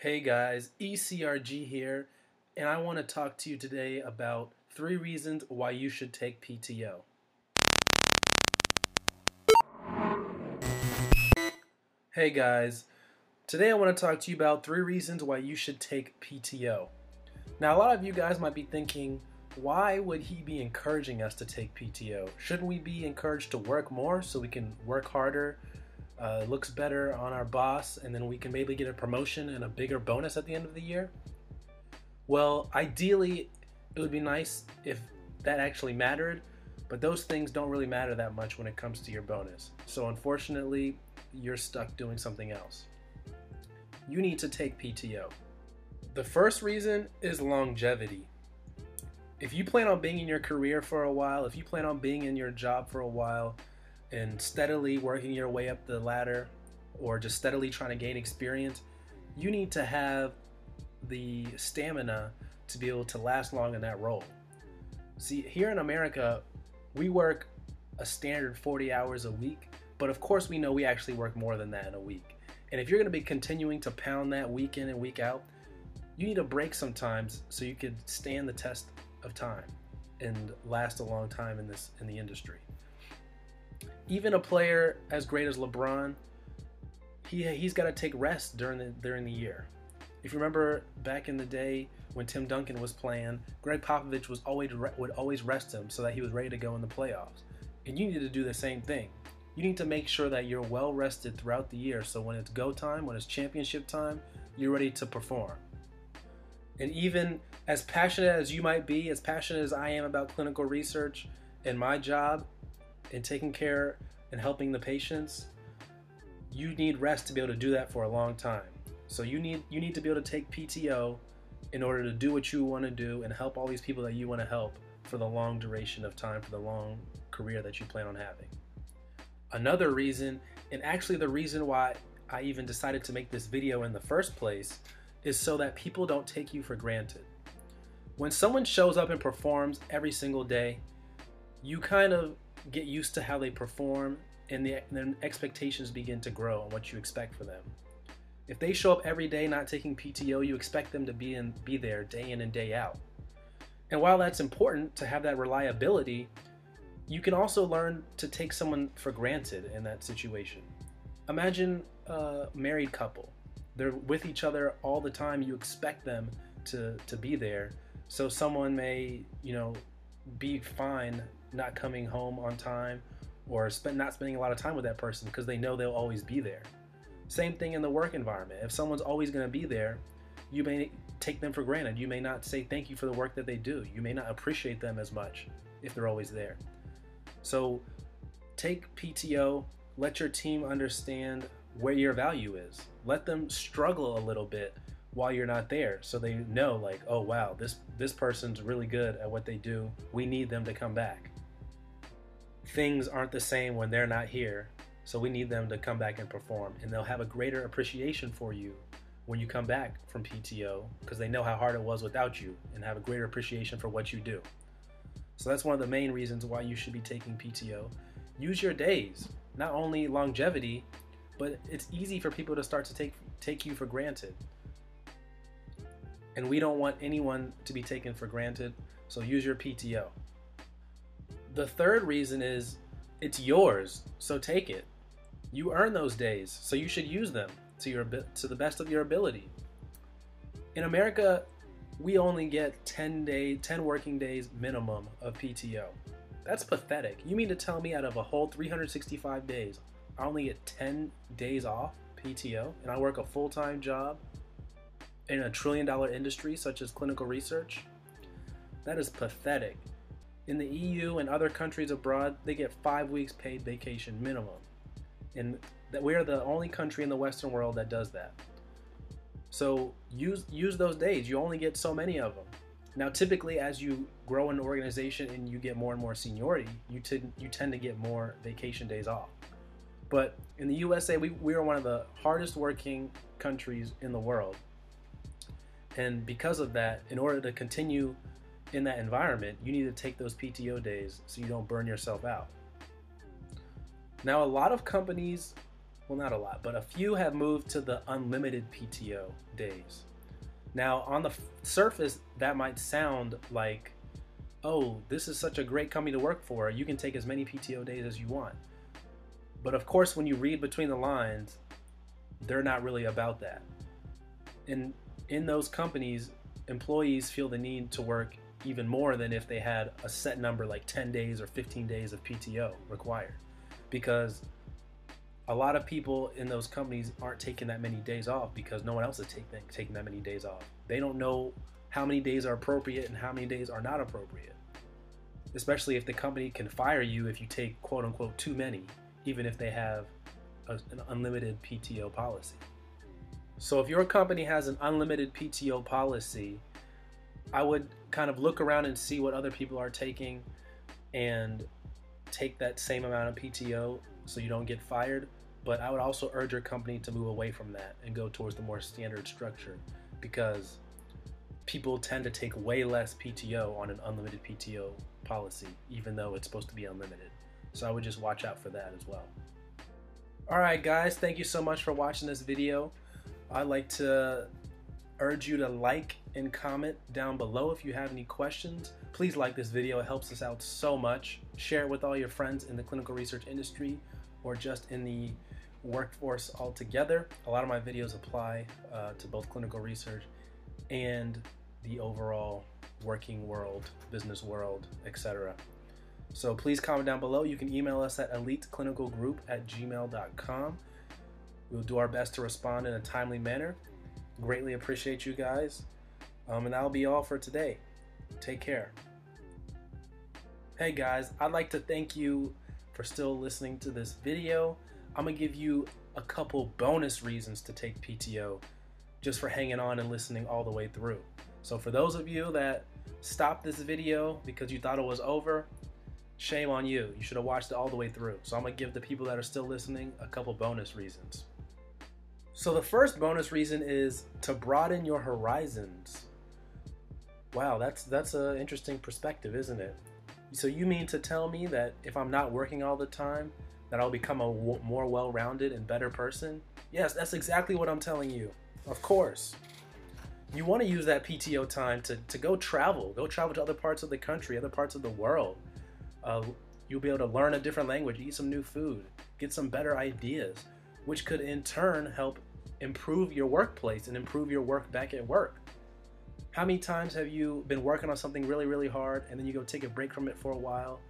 Hey guys, ECRG here, and I want to talk to you today about three reasons why you should take PTO. Hey guys, today I want to talk to you about three reasons why you should take PTO. Now, a lot of you guys might be thinking, why would he be encouraging us to take PTO? Shouldn't we be encouraged to work more so we can work harder, uh, looks better on our boss, and then we can maybe get a promotion and a bigger bonus at the end of the year? Well, ideally, it would be nice if that actually mattered, but those things don't really matter that much when it comes to your bonus. So, unfortunately, you're stuck doing something else. You need to take PTO. The first reason is longevity. If you plan on being in your career for a while, if you plan on being in your job for a while and steadily working your way up the ladder or just steadily trying to gain experience, you need to have the stamina to be able to last long in that role. See, here in America, we work a standard 40 hours a week, but of course, we know we actually work more than that in a week. And if you're going to be continuing to pound that week in and week out, you need a break sometimes so you could stand the test of time and last a long time in this in the industry. Even a player as great as LeBron, he he's got to take rest during the during the year. If you remember back in the day when Tim Duncan was playing, Gregg Popovich was always would always rest him so that he was ready to go in the playoffs. And you need to do the same thing. You need to make sure that you're well rested throughout the year so when it's go time, when it's championship time, you're ready to perform. And even as passionate as you might be, as passionate as I am about clinical research and my job and taking care and helping the patients, you need rest to be able to do that for a long time. So you need you need to be able to take PTO in order to do what you want to do and help all these people that you want to help for the long duration of time for the long career that you plan on having. Another reason, and actually the reason why I even decided to make this video in the first place, is so that people don't take you for granted. When someone shows up and performs every single day, you kind of get used to how they perform and the, then expectations begin to grow on what you expect for them. If they show up every day not taking PTO, you expect them to be in be there day in and day out. And while that's important to have that reliability, you can also learn to take someone for granted in that situation. Imagine a married couple. They're with each other all the time. You expect them to, to be there. So someone may, you know, be fine not coming home on time or spend, not spending a lot of time with that person because they know they'll always be there. Same thing in the work environment. If someone's always going to be there, you may take them for granted. You may not say thank you for the work that they do. You may not appreciate them as much if they're always there. So take PTO, let your team understand where your value is. Let them struggle a little bit while you're not there so they know like, "Oh wow, this this person's really good at what they do. We need them to come back." Things aren't the same when they're not here, so we need them to come back and perform and they'll have a greater appreciation for you when you come back from PTO because they know how hard it was without you and have a greater appreciation for what you do. So that's one of the main reasons why you should be taking PTO. Use your days, not only longevity, but it's easy for people to start to take take you for granted. And we don't want anyone to be taken for granted, so use your PTO. The third reason is it's yours, so take it. You earn those days, so you should use them to your to the best of your ability. In America, we only get 10 day 10 working days minimum of PTO. That's pathetic. You mean to tell me out of a whole 365 days, I only get 10 days off PTO and I work a full-time job in a trillion dollar industry such as clinical research? That is pathetic. In the EU and other countries abroad, they get 5 weeks paid vacation minimum. And that we are the only country in the western world that does that. So use use those days. You only get so many of them. Now, typically, as you grow an organization and you get more and more seniority, you tend you tend to get more vacation days off. But in the USA, we, we are one of the hardest working countries in the world. And because of that, in order to continue in that environment, you need to take those PTO days so you don't burn yourself out. Now, a lot of companies well, not a lot, but a few have moved to the unlimited PTO days. Now, on the surface, that might sound like, oh, this is such a great company to work for. You can take as many PTO days as you want. But of course, when you read between the lines, they're not really about that. In in those companies, employees feel the need to work even more than if they had a set number like 10 days or 15 days of PTO required. Because a lot of people in those companies aren't taking that many days off because no one else is taking taking that many days off. They don't know how many days are appropriate and how many days are not appropriate. Especially if the company can fire you if you take quote unquote too many, even if they have a, an unlimited PTO policy. So if your company has an unlimited PTO policy, I would kind of look around and see what other people are taking and take that same amount of PTO so you don't get fired. But I would also urge your company to move away from that and go towards the more standard structure because people tend to take way less PTO on an unlimited PTO policy, even though it's supposed to be unlimited. So I would just watch out for that as well. All right, guys, thank you so much for watching this video. I'd like to urge you to like and comment down below if you have any questions. Please like this video, it helps us out so much. Share it with all your friends in the clinical research industry or just in the workforce altogether. A lot of my videos apply uh, to both clinical research and the overall working world, business world, etc. So please comment down below. You can email us at eliteclinicalgroup at gmail.com. We'll do our best to respond in a timely manner. Greatly appreciate you guys. Um, and that'll be all for today. Take care. Hey guys, I'd like to thank you for still listening to this video. I'm gonna give you a couple bonus reasons to take PTO just for hanging on and listening all the way through. So for those of you that stopped this video because you thought it was over, shame on you. You should have watched it all the way through. So I'm gonna give the people that are still listening a couple bonus reasons. So the first bonus reason is to broaden your horizons. Wow, that's that's an interesting perspective, isn't it? So you mean to tell me that if I'm not working all the time, that I'll become a w- more well-rounded and better person? Yes, that's exactly what I'm telling you. Of course. You want to use that PTO time to, to go travel, go travel to other parts of the country, other parts of the world. Uh, you'll be able to learn a different language, eat some new food, get some better ideas, which could in turn help improve your workplace and improve your work back at work. How many times have you been working on something really, really hard and then you go take a break from it for a while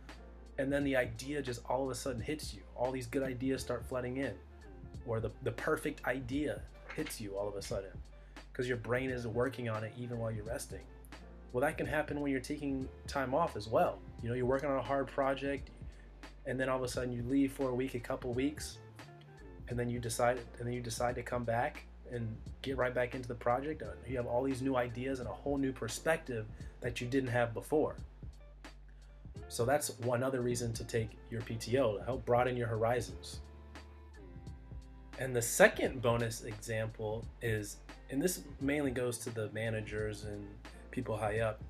and then the idea just all of a sudden hits you? All these good ideas start flooding in, or the, the perfect idea hits you all of a sudden because your brain is working on it even while you're resting. Well, that can happen when you're taking time off as well. You know, you're working on a hard project and then all of a sudden you leave for a week, a couple weeks, and then you decide and then you decide to come back and get right back into the project. Uh, you have all these new ideas and a whole new perspective that you didn't have before. So that's one other reason to take your pto to help broaden your horizons. And the second bonus example is and this mainly goes to the managers and people high up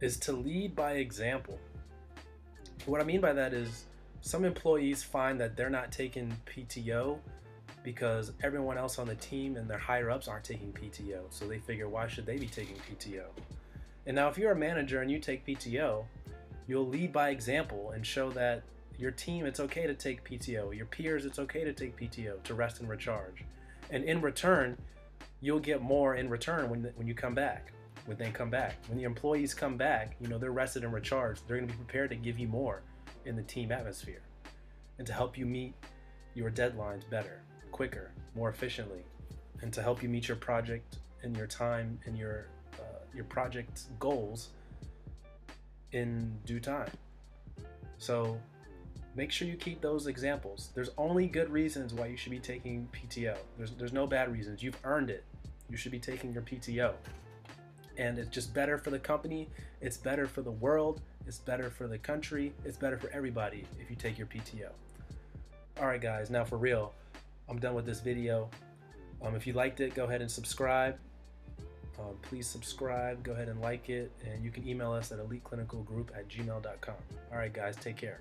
is to lead by example. What i mean by that is some employees find that they're not taking PTO because everyone else on the team and their higher ups aren't taking PTO. So they figure, why should they be taking PTO? And now, if you're a manager and you take PTO, you'll lead by example and show that your team, it's okay to take PTO. Your peers, it's okay to take PTO to rest and recharge. And in return, you'll get more in return when, when you come back. When they come back, when the employees come back, you know they're rested and recharged. They're going to be prepared to give you more in the team atmosphere and to help you meet your deadlines better, quicker, more efficiently, and to help you meet your project and your time and your uh, your project goals in due time. So make sure you keep those examples. There's only good reasons why you should be taking PTO. There's there's no bad reasons. You've earned it. You should be taking your PTO. And it's just better for the company, it's better for the world, it's better for the country. It's better for everybody if you take your PTO. All right, guys, now for real, I'm done with this video. Um, if you liked it, go ahead and subscribe. Um, please subscribe, go ahead and like it, and you can email us at eliteclinicalgroup at gmail.com. All right, guys, take care.